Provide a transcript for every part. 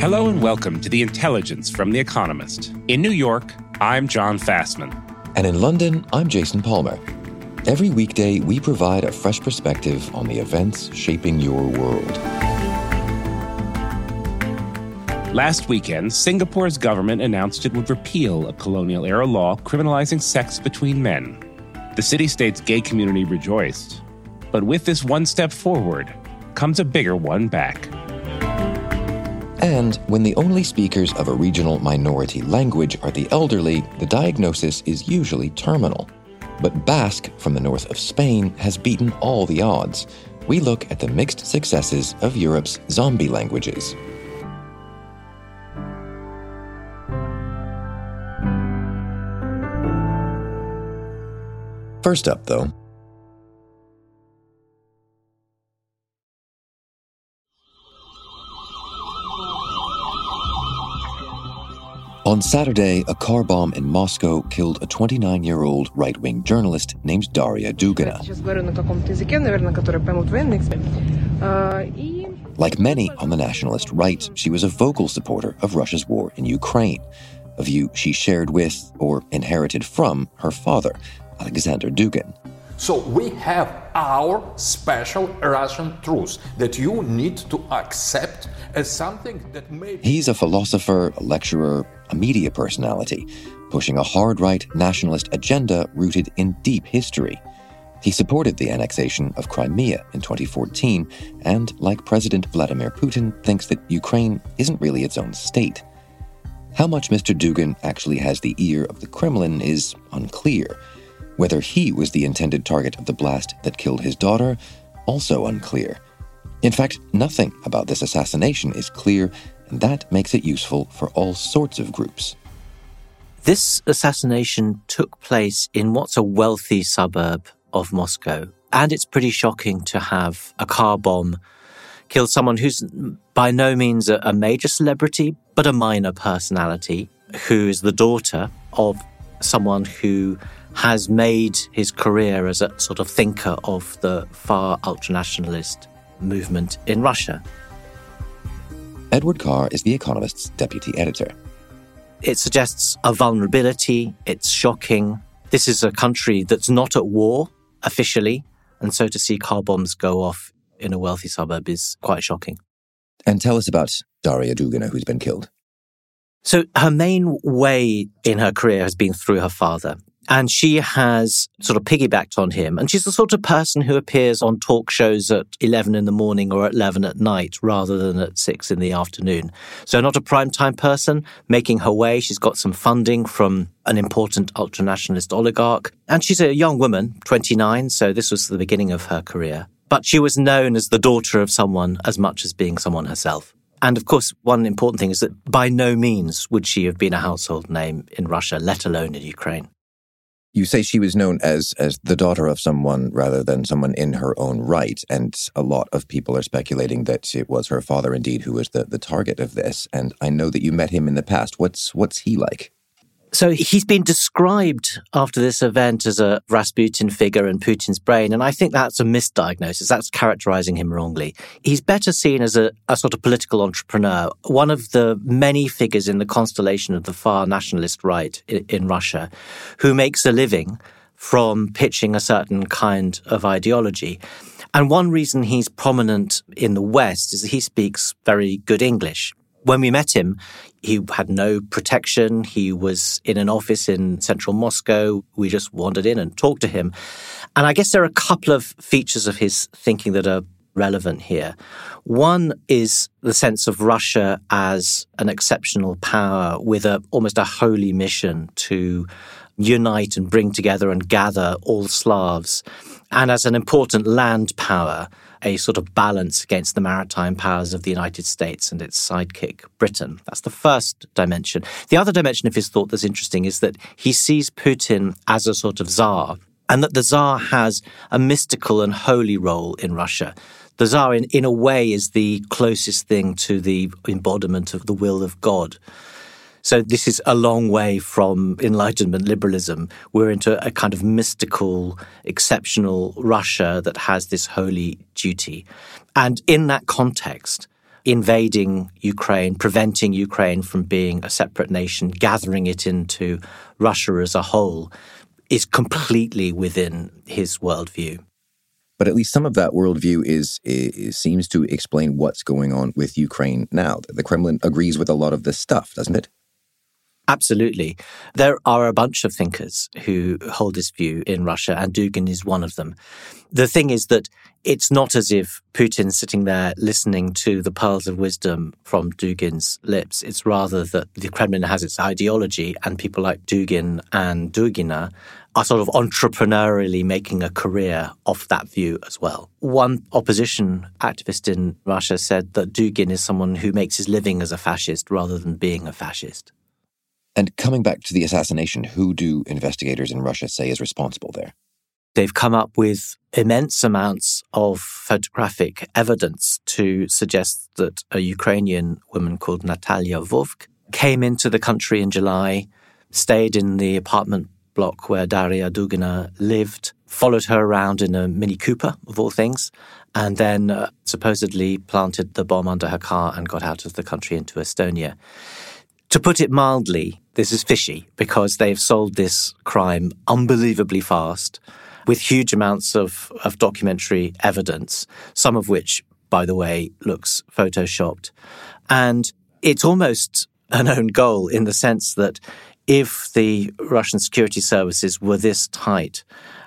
Hello and welcome to The Intelligence from The Economist. In New York, I'm John Fasman. And in London, I'm Jason Palmer. Every weekday, we provide a fresh perspective on the events shaping your world. Last weekend, Singapore's government announced it would repeal a colonial era law criminalizing sex between men. The city state's gay community rejoiced. But with this one step forward comes a bigger one back. And when the only speakers of a regional minority language are the elderly, the diagnosis is usually terminal. But Basque from the north of Spain has beaten all the odds. We look at the mixed successes of Europe's zombie languages. First up, though, On Saturday, a car bomb in Moscow killed a 29 year old right wing journalist named Darya Dugina. Like many on the nationalist right, she was a vocal supporter of Russia's war in Ukraine, a view she shared with or inherited from her father, Alexander Dugin. So we have our special Russian truth that you need to accept as something that may. He's a philosopher, a lecturer, a media personality, pushing a hard right nationalist agenda rooted in deep history. He supported the annexation of Crimea in 2014, and, like President Vladimir Putin, thinks that Ukraine isn't really its own state. How much Mr. Dugin actually has the ear of the Kremlin is unclear. Whether he was the intended target of the blast that killed his daughter, also unclear. In fact, nothing about this assassination is clear, and that makes it useful for all sorts of groups. This assassination took place in what's a wealthy suburb of Moscow, and it's pretty shocking to have a car bomb kill someone who's by no means a, major celebrity, but a minor personality, who is the daughter of someone who has made his career as a sort of thinker of the far ultranationalist movement in Russia. Edward Carr is The Economist's deputy editor. It suggests a vulnerability, it's shocking. This is a country that's not at war officially, and so to see car bombs go off in a wealthy suburb is quite shocking. And tell us about Darya Dugina, who's been killed. So her main way in her career has been through her father. And she has sort of piggybacked on him. And she's the sort of person who appears on talk shows at 11 in the morning or at 11 at night rather than at 6 in the afternoon. So, not a primetime person, making her way. She's got some funding from an important ultranationalist oligarch. And she's a young woman, 29. So, this was the beginning of her career. But she was known as the daughter of someone as much as being someone herself. And of course, one important thing is that by no means would she have been a household name in Russia, let alone in Ukraine. You say she was known as as the daughter of someone rather than someone in her own right, and a lot of people are speculating that it was her father indeed who was the, the target of this. And I know that you met him in the past. What's what's he like? So he's been described after this event as a Rasputin figure in Putin's brain. And I think that's a misdiagnosis. That's characterizing him wrongly. He's better seen as a, a, sort of political entrepreneur, one of the many figures in the constellation of the far nationalist right in, in Russia who makes a living from pitching a certain kind of ideology. And one reason he's prominent in the West is that he speaks very good English. When we met him, he had no protection. He was in an office in central Moscow. We just wandered in and talked to him. And I guess there are a couple of features of his thinking that are relevant here. One is the sense of Russia as an exceptional power with a almost a holy mission to unite and bring together and gather all Slavs, and as an important land power, a sort of balance against the maritime powers of the United States and its sidekick, Britain. That's the first dimension. The other dimension of his thought that's interesting is that he sees Putin as a sort of czar, and that the czar has a mystical and holy role in Russia. The czar, in, in a way, is the closest thing to the embodiment of the will of God. So this is a long way from Enlightenment liberalism. We're into a kind of mystical, exceptional Russia that has this holy duty. And in that context, invading Ukraine, preventing Ukraine from being a separate nation, gathering it into Russia as a whole, is completely within his worldview. But at least some of that worldview is, is, seems to explain what's going on with Ukraine now. The Kremlin agrees with a lot of this stuff, doesn't it? Absolutely. There are a bunch of thinkers who hold this view in Russia, and Dugin is one of them. The thing is that it's not as if Putin's sitting there listening to the pearls of wisdom from Dugin's lips. It's rather that the Kremlin has its ideology, and people like Dugin and Dugina are sort of entrepreneurially making a career off that view as well. One opposition activist in Russia said that Dugin is someone who makes his living as a fascist rather than being a fascist. And coming back to the assassination, who do investigators in Russia say is responsible there? They've come up with immense amounts of photographic evidence to suggest that a Ukrainian woman called Natalia Vovk came into the country in July, stayed in the apartment block where Darya Dugina lived, followed her around in a Mini Cooper, of all things, and then uh, supposedly planted the bomb under her car and got out of the country into Estonia. To put it mildly, this is fishy because they've solved this crime unbelievably fast with huge amounts of, of documentary evidence, some of which, by the way, looks photoshopped. And it's almost an own goal in the sense that if the Russian security services were this tight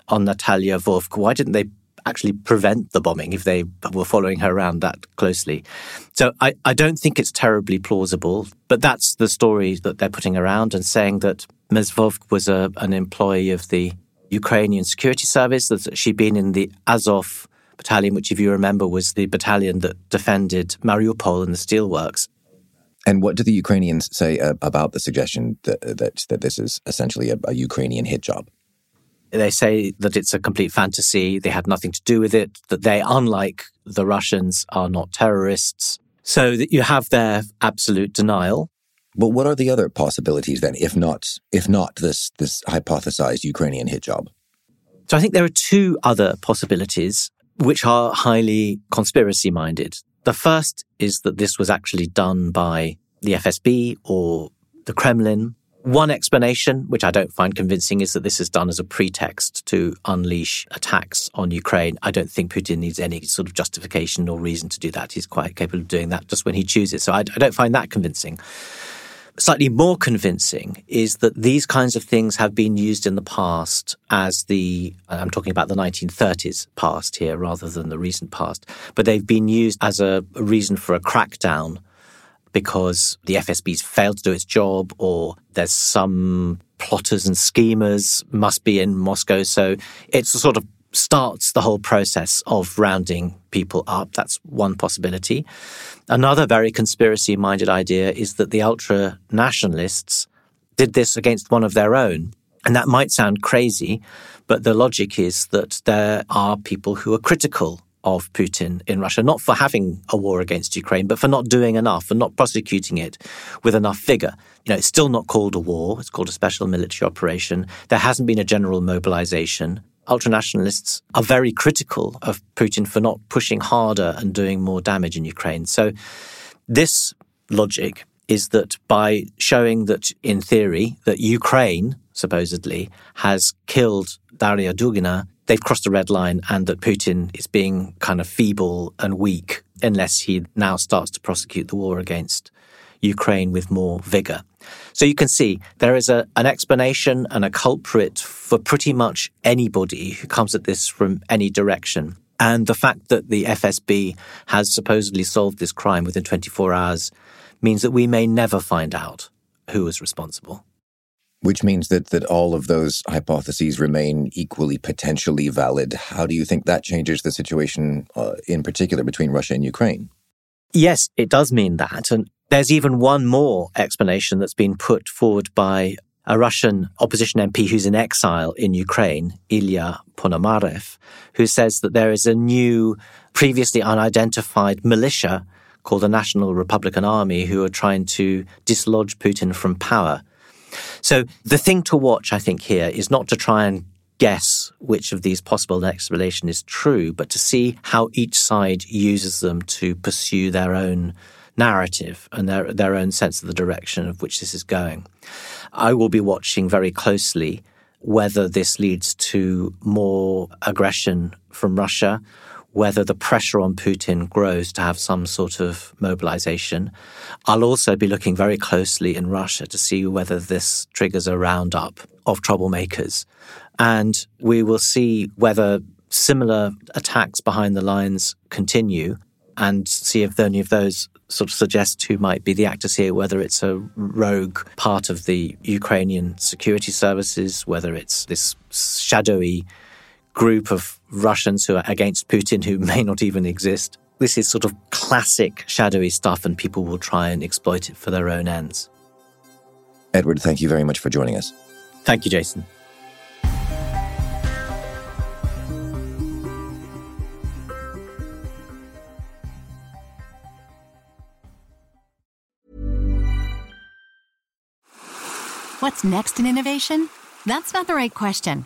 on Natalia Vovk, why didn't they actually prevent the bombing if they were following her around that closely. So I, I don't think it's terribly plausible, but that's the story that they're putting around and saying that Ms. Vovk was a, an employee of the Ukrainian security service, that she'd been in the Azov battalion, which, if you remember, was the battalion that defended Mariupol and the steelworks. And what do the Ukrainians say uh, about the suggestion that, that, that this is essentially a, a Ukrainian hit job? They say that it's a complete fantasy. They had nothing to do with it, that they, unlike the Russians, are not terrorists. So that you have their absolute denial. But what are the other possibilities then, if not if not this this hypothesized Ukrainian hit job? So I think there are two other possibilities which are highly conspiracy minded. The first is that this was actually done by the FSB or the Kremlin one explanation, which I don't find convincing, is that this is done as a pretext to unleash attacks on Ukraine. I don't think Putin needs any sort of justification or reason to do that. He's quite capable of doing that just when he chooses. So I, I don't find that convincing. Slightly more convincing is that these kinds of things have been used in the past as the, I'm talking about the 1930s past here rather than the recent past, but they've been used as a reason for a crackdown because the FSB's failed to do its job or there's some plotters and schemers must be in Moscow. So it sort of starts the whole process of rounding people up. That's one possibility. Another very conspiracy minded idea is that the ultra nationalists did this against one of their own. And that might sound crazy, but the logic is that there are people who are critical of Putin in Russia, not for having a war against Ukraine, but for not doing enough and not prosecuting it with enough vigor. You know, it's still not called a war, it's called a special military operation. There hasn't been a general mobilization. Ultranationalists are very critical of Putin for not pushing harder and doing more damage in Ukraine. So, this logic is that by showing that, in theory, that Ukraine supposedly has killed Darya Dugina, they've crossed a red line and that Putin is being kind of feeble and weak unless he now starts to prosecute the war against Ukraine with more vigor. So you can see there is a, an explanation and a culprit for pretty much anybody who comes at this from any direction. And the fact that the FSB has supposedly solved this crime within 24 hours means that we may never find out who was responsible. Which means that, that all of those hypotheses remain equally potentially valid. How do you think that changes the situation, uh, in particular, between Russia and Ukraine? Yes, it does mean that. And there's even one more explanation that's been put forward by a Russian opposition MP who's in exile in Ukraine, Ilya Ponomarev, who says that there is a new, previously unidentified militia called the National Republican Army who are trying to dislodge Putin from power. So the thing to watch, I think, here is not to try and guess which of these possible explanation is true, but to see how each side uses them to pursue their own narrative and their, their own sense of the direction of which this is going. I will be watching very closely whether this leads to more aggression from Russia, whether the pressure on Putin grows to have some sort of mobilization. I'll also be looking very closely in Russia to see whether this triggers a roundup of troublemakers. And we will see whether similar attacks behind the lines continue and see if any of those sort of suggest who might be the actors here, whether it's a rogue part of the Ukrainian security services, whether it's this shadowy group of Russians who are against Putin who may not even exist. This is sort of classic shadowy stuff, and people will try and exploit it for their own ends. Edward, thank you very much for joining us. Thank you, Jason. What's next in innovation? That's not the right question.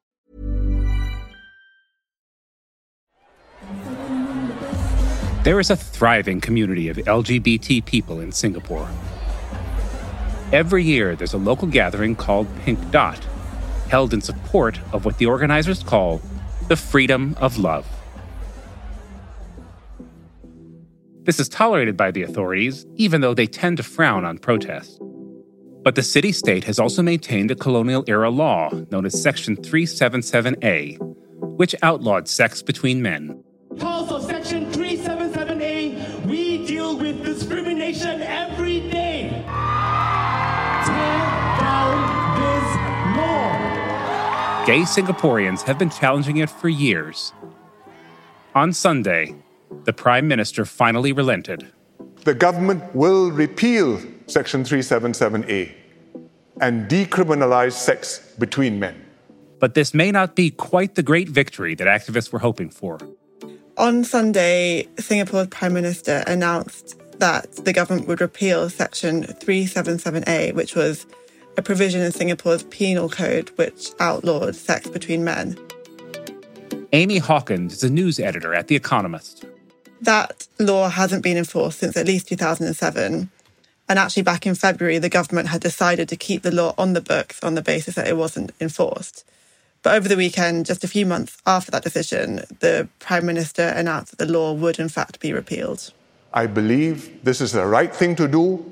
There is a thriving community of LGBT people in Singapore. Every year, there's a local gathering called Pink Dot, held in support of what the organizers call the freedom of love. This is tolerated by the authorities, even though they tend to frown on protest. But the city state has also maintained a colonial era law known as Section 377A, which outlawed sex between men. Calls Section Gay Singaporeans have been challenging it for years. On Sunday, the Prime Minister finally relented. The government will repeal Section 377A and decriminalize sex between men. But this may not be quite the great victory that activists were hoping for. On Sunday, Singapore's Prime Minister announced that the government would repeal Section 377A, which was a provision in Singapore's penal code which outlawed sex between men. Amy Hawkins is a news editor at The Economist. That law hasn't been enforced since at least 2007. And actually, back in February, the government had decided to keep the law on the books on the basis that it wasn't enforced. But over the weekend, just a few months after that decision, the Prime Minister announced that the law would, in fact, be repealed. I believe this is the right thing to do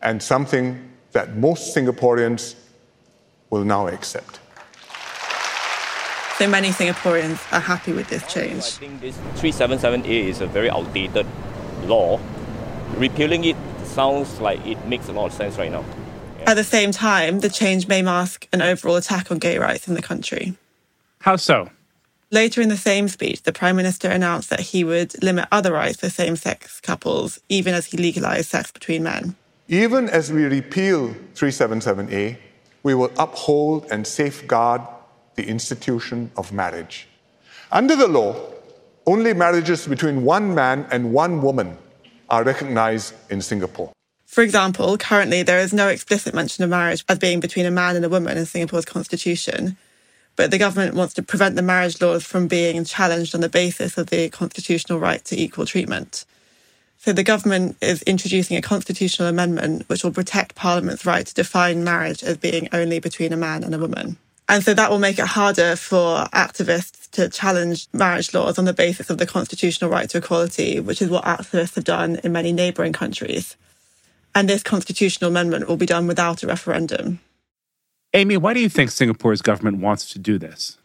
and something that most Singaporeans will now accept. So many Singaporeans are happy with this change. I think this 377A is a very outdated law. Repealing it sounds like it makes a lot of sense right now. At the same time, the change may mask an overall attack on gay rights in the country. How so? Later in the same speech, the Prime Minister announced that he would limit other rights for same sex couples, even as he legalised sex between men. Even as we repeal 377A, we will uphold and safeguard the institution of marriage. Under the law, only marriages between one man and one woman are recognized in Singapore. For example, currently there is no explicit mention of marriage as being between a man and a woman in Singapore's constitution. But the government wants to prevent the marriage laws from being challenged on the basis of the constitutional right to equal treatment. So the government is introducing a constitutional amendment which will protect Parliament's right to define marriage as being only between a man and a woman. And so that will make it harder for activists to challenge marriage laws on the basis of the constitutional right to equality, which is what activists have done in many neighbouring countries. And this constitutional amendment will be done without a referendum. Amy, why do you think Singapore's government wants to do this?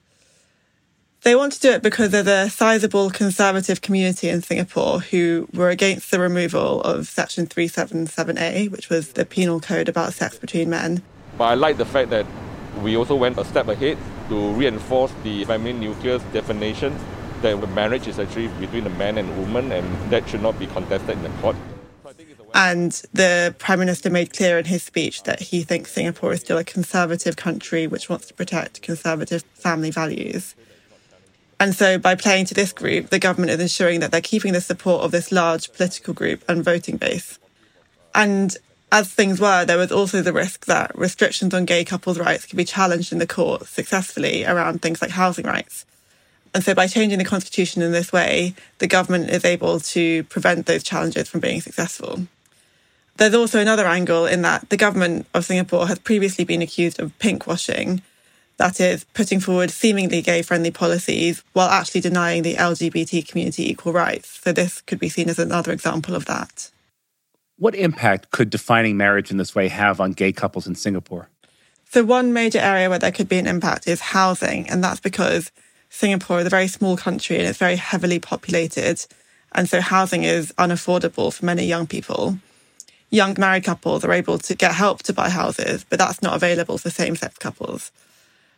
They want to do it because there's a sizable conservative community in Singapore who were against the removal of Section 377A, which was the penal code about sex between men. But I like the fact that we also went a step ahead to reinforce the family nuclear definition that marriage is actually between a man and a woman and that should not be contested in the court. And the Prime Minister made clear in his speech that he thinks Singapore is still a conservative country which wants to protect conservative family values. And so, by playing to this group, the government is ensuring that they're keeping the support of this large political group and voting base. And as things were, there was also the risk that restrictions on gay couples' rights could be challenged in the courts successfully around things like housing rights. And so, by changing the constitution in this way, the government is able to prevent those challenges from being successful. There's also another angle in that the government of Singapore has previously been accused of pinkwashing that is, putting forward seemingly gay friendly policies while actually denying the LGBT community equal rights. So, this could be seen as another example of that. What impact could defining marriage in this way have on gay couples in Singapore? So, one major area where there could be an impact is housing, and that's because Singapore is a very small country and it's very heavily populated. And so, housing is unaffordable for many young people. Young married couples are able to get help to buy houses, but that's not available for same sex couples.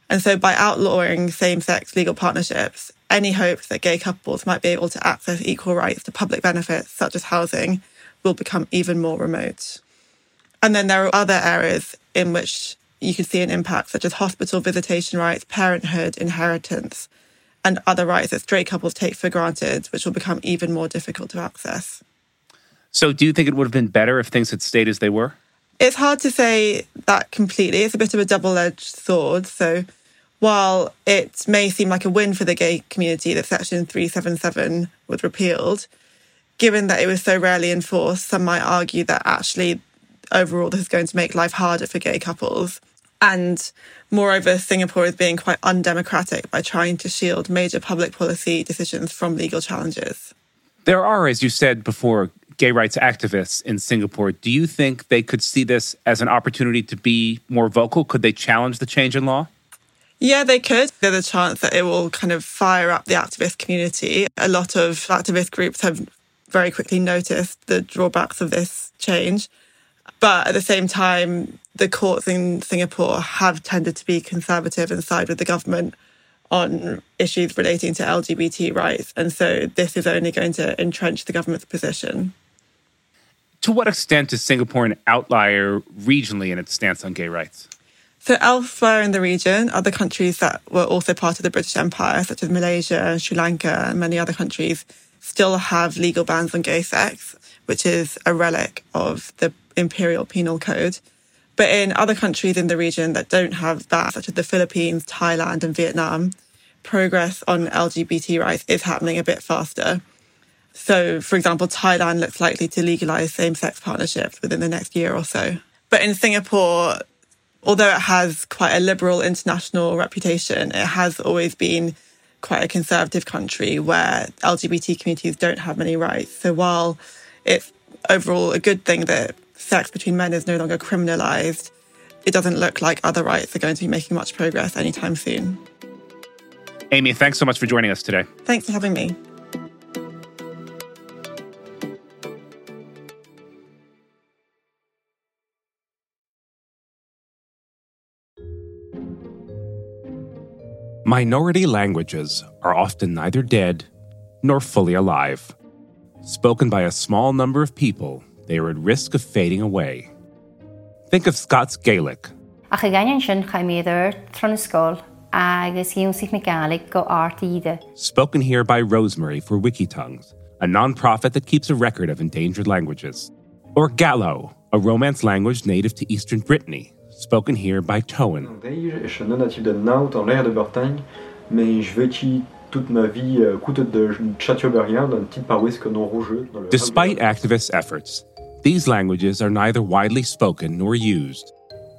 And so by outlawing same sex legal partnerships, any hopes that gay couples might be able to access equal rights to public benefits, such as housing, will become even more remote. And then there are other areas in which you could see an impact, such as hospital visitation rights, parenthood, inheritance, and other rights that straight couples take for granted, which will become even more difficult to access. So, do you think it would have been better if things had stayed as they were? It's hard to say that completely. It's a bit of a double edged sword. So, while it may seem like a win for the gay community that Section 377 was repealed, given that it was so rarely enforced, some might argue that actually overall this is going to make life harder for gay couples. And moreover, Singapore is being quite undemocratic by trying to shield major public policy decisions from legal challenges. There are, as you said before, gay rights activists in Singapore. Do you think they could see this as an opportunity to be more vocal? Could they challenge the change in law? Yeah, they could. There's a chance that it will kind of fire up the activist community. A lot of activist groups have very quickly noticed the drawbacks of this change. But at the same time, the courts in Singapore have tended to be conservative and side with the government on issues relating to LGBT rights. And so this is only going to entrench the government's position. To what extent is Singapore an outlier regionally in its stance on gay rights? So, elsewhere in the region, other countries that were also part of the British Empire, such as Malaysia, Sri Lanka, and many other countries, still have legal bans on gay sex, which is a relic of the imperial penal code. But in other countries in the region that don't have that, such as the Philippines, Thailand, and Vietnam, progress on LGBT rights is happening a bit faster. So, for example, Thailand looks likely to legalize same sex partnerships within the next year or so. But in Singapore, although it has quite a liberal international reputation, it has always been quite a conservative country where LGBT communities don't have many rights. So while it's overall a good thing that sex between men is no longer criminalized, it doesn't look like other rights are going to be making much progress anytime soon. Amy, thanks so much for joining us today. Thanks for having me. Minority languages are often neither dead nor fully alive. Spoken by a small number of people, they are at risk of fading away. Think of Scots Gaelic. A chu sin chaimiidir tronasáil agus hiúsich na Gaelic go átaide. Spoken here by Rosemary for Wikitongues, a nonprofit that keeps a record of endangered languages. Or Gallo, a Romance language native to eastern Brittany, spoken here by Towan. Je suis natif de Nantes, en l'air de Bretagne, mais je vécu toute ma vie à côté de Châteaubriand, dans une petite paroisse que non Rougeux. Despite activists' efforts, these languages are neither widely spoken nor used.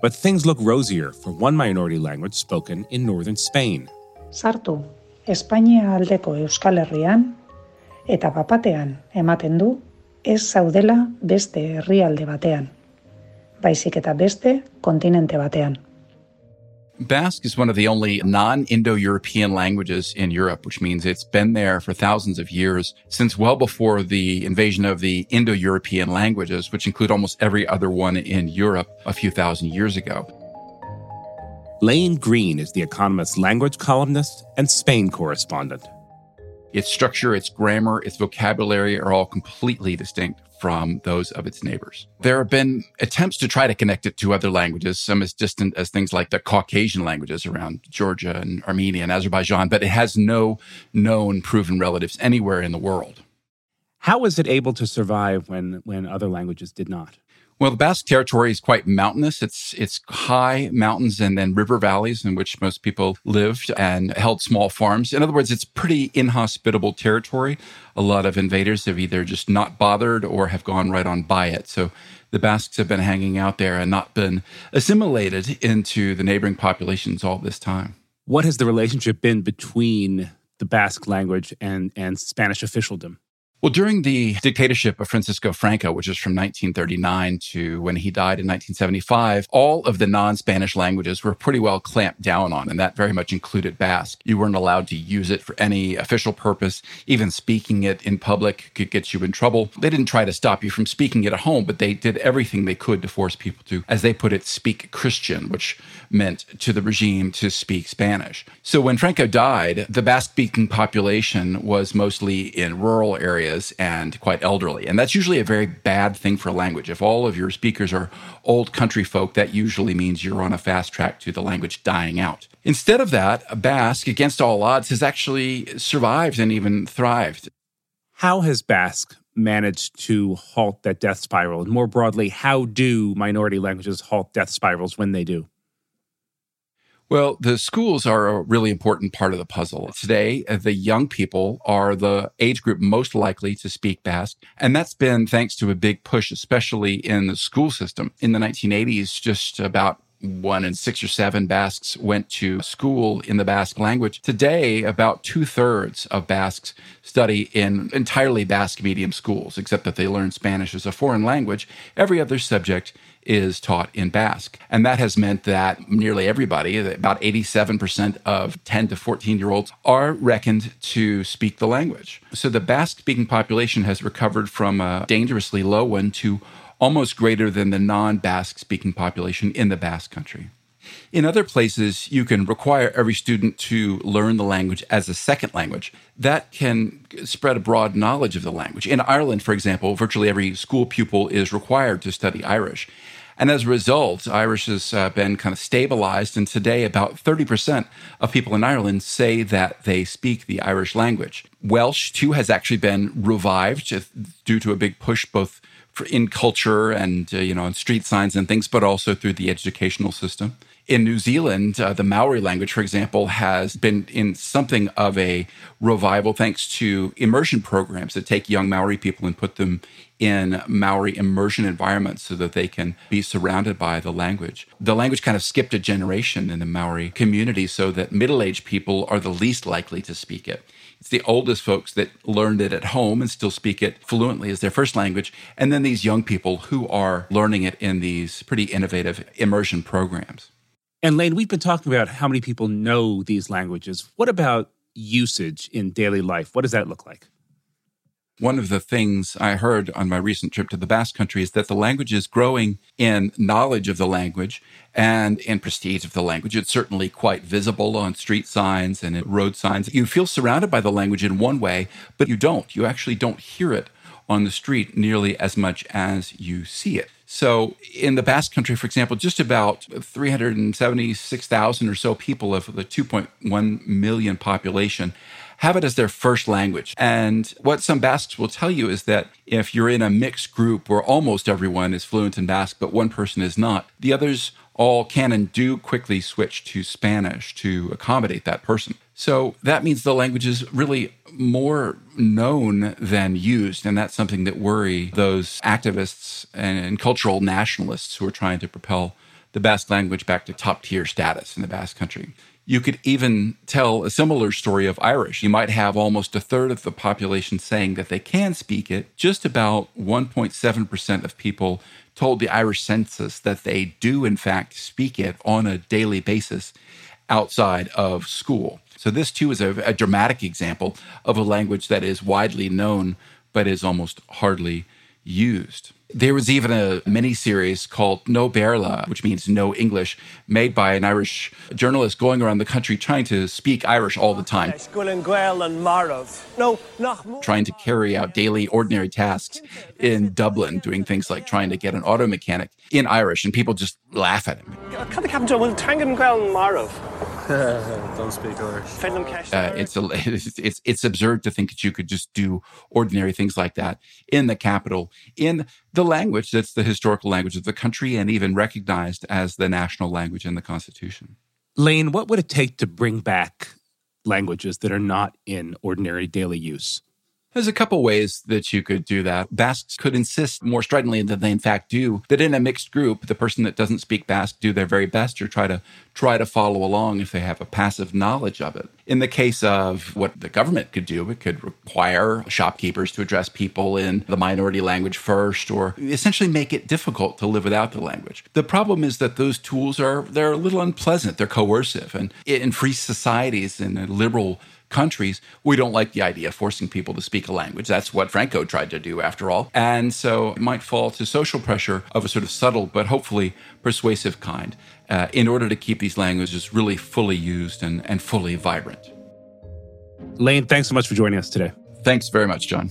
But things look rosier for one minority language spoken in northern Spain. Sartu, Espainia aldeko Euskal Herrian, eta papatean ematen du ez zaudela beste herrialde batean, baizik eta beste kontinente batean. Basque is one of the only non Indo European languages in Europe, which means it's been there for thousands of years, since well before the invasion of the Indo European languages, which include almost every other one in Europe a few thousand years ago. Lane Green is The Economist's language columnist and Spain correspondent. Its structure, its grammar, its vocabulary are all completely distinct from those of its neighbors. There have been attempts to try to connect it to other languages, some as distant as things like the Caucasian languages around Georgia and Armenia and Azerbaijan, but it has no known proven relatives anywhere in the world. How was it able to survive when, when other languages did not? Well, the Basque territory is quite mountainous. It's it's high mountains and then river valleys in which most people lived and held small farms. In other words, it's pretty inhospitable territory. A lot of invaders have either just not bothered or have gone right on by it. So the Basques have been hanging out there and not been assimilated into the neighboring populations all this time. What has the relationship been between the Basque language and, and Spanish officialdom? Well, during the dictatorship of Francisco Franco, which is from 1939 to when he died in 1975, all of the non Spanish languages were pretty well clamped down on, and that very much included Basque. You weren't allowed to use it for any official purpose. Even speaking it in public could get you in trouble. They didn't try to stop you from speaking it at home, but they did everything they could to force people to, as they put it, speak Christian, which meant to the regime to speak Spanish. So when Franco died, the Basque speaking population was mostly in rural areas areas and quite elderly. And that's usually a very bad thing for language. If all of your speakers are old country folk, that usually means you're on a fast track to the language dying out. Instead of that, Basque, against all odds, has actually survived and even thrived. How has Basque managed to halt that death spiral? And more broadly, how do minority languages halt death spirals when they do? Well, the schools are a really important part of the puzzle. Today, uh, the young people are the age group most likely to speak Basque. And that's been thanks to a big push, especially in the school system. In the 1980s, just about one in six or seven Basques went to school in the Basque language. Today, about two thirds of Basques study in entirely Basque medium schools, except that they learn Spanish as a foreign language. Every other subject is taught in Basque. And that has meant that nearly everybody, about 87% of 10 to 14 year olds, are reckoned to speak the language. So the Basque speaking population has recovered from a dangerously low one to almost greater than the non Basque speaking population in the Basque country. In other places, you can require every student to learn the language as a second language. That can spread a broad knowledge of the language. In Ireland, for example, virtually every school pupil is required to study Irish. And as a result, Irish has uh, been kind of stabilized. And today, about 30% of people in Ireland say that they speak the Irish language. Welsh, too, has actually been revived due to a big push both in culture and, uh, you know, on street signs and things, but also through the educational system. In New Zealand, uh, the Maori language, for example, has been in something of a revival thanks to immersion programs that take young Maori people and put them in Maori immersion environments so that they can be surrounded by the language. The language kind of skipped a generation in the Maori community so that middle aged people are the least likely to speak it. It's the oldest folks that learned it at home and still speak it fluently as their first language. And then these young people who are learning it in these pretty innovative immersion programs. And Lane, we've been talking about how many people know these languages. What about usage in daily life? What does that look like? One of the things I heard on my recent trip to the Basque Country is that the language is growing in knowledge of the language and in prestige of the language. It's certainly quite visible on street signs and road signs. You feel surrounded by the language in one way, but you don't. You actually don't hear it on the street nearly as much as you see it. So, in the Basque Country, for example, just about 376,000 or so people of the 2.1 million population have it as their first language. And what some Basques will tell you is that if you're in a mixed group where almost everyone is fluent in Basque, but one person is not, the others all can and do quickly switch to Spanish to accommodate that person. So that means the language is really more known than used. And that's something that worry those activists and cultural nationalists who are trying to propel the Basque language back to top tier status in the Basque country. You could even tell a similar story of Irish. You might have almost a third of the population saying that they can speak it. Just about 1.7% of people told the Irish census that they do, in fact, speak it on a daily basis outside of school. So, this too is a, a dramatic example of a language that is widely known but is almost hardly used. There was even a mini series called No Béarla, which means no English, made by an Irish journalist going around the country trying to speak Irish all the time, trying to carry out daily, ordinary tasks in Dublin, doing things like trying to get an auto mechanic in Irish, and people just laugh at him. Don't speak Irish. Uh, it's, a, it's, it's it's absurd to think that you could just do ordinary things like that in the capital, in the language that's the historical language of the country, and even recognized as the national language in the Constitution. Lane, what would it take to bring back languages that are not in ordinary daily use? There's a couple ways that you could do that. Basques could insist more stridently than they in fact do that in a mixed group, the person that doesn't speak Basque do their very best or try to try to follow along if they have a passive knowledge of it. In the case of what the government could do, it could require shopkeepers to address people in the minority language first or essentially make it difficult to live without the language. The problem is that those tools are they're a little unpleasant, they're coercive and in free societies in a liberal countries, we don't like the idea of forcing people to speak a language. That's what Franco tried to do, after all. And so it might fall to social pressure of a sort of subtle but hopefully persuasive kind uh, in order to keep these languages really fully used and, and fully vibrant. Lane, thanks so much for joining us today. Thanks very much, John.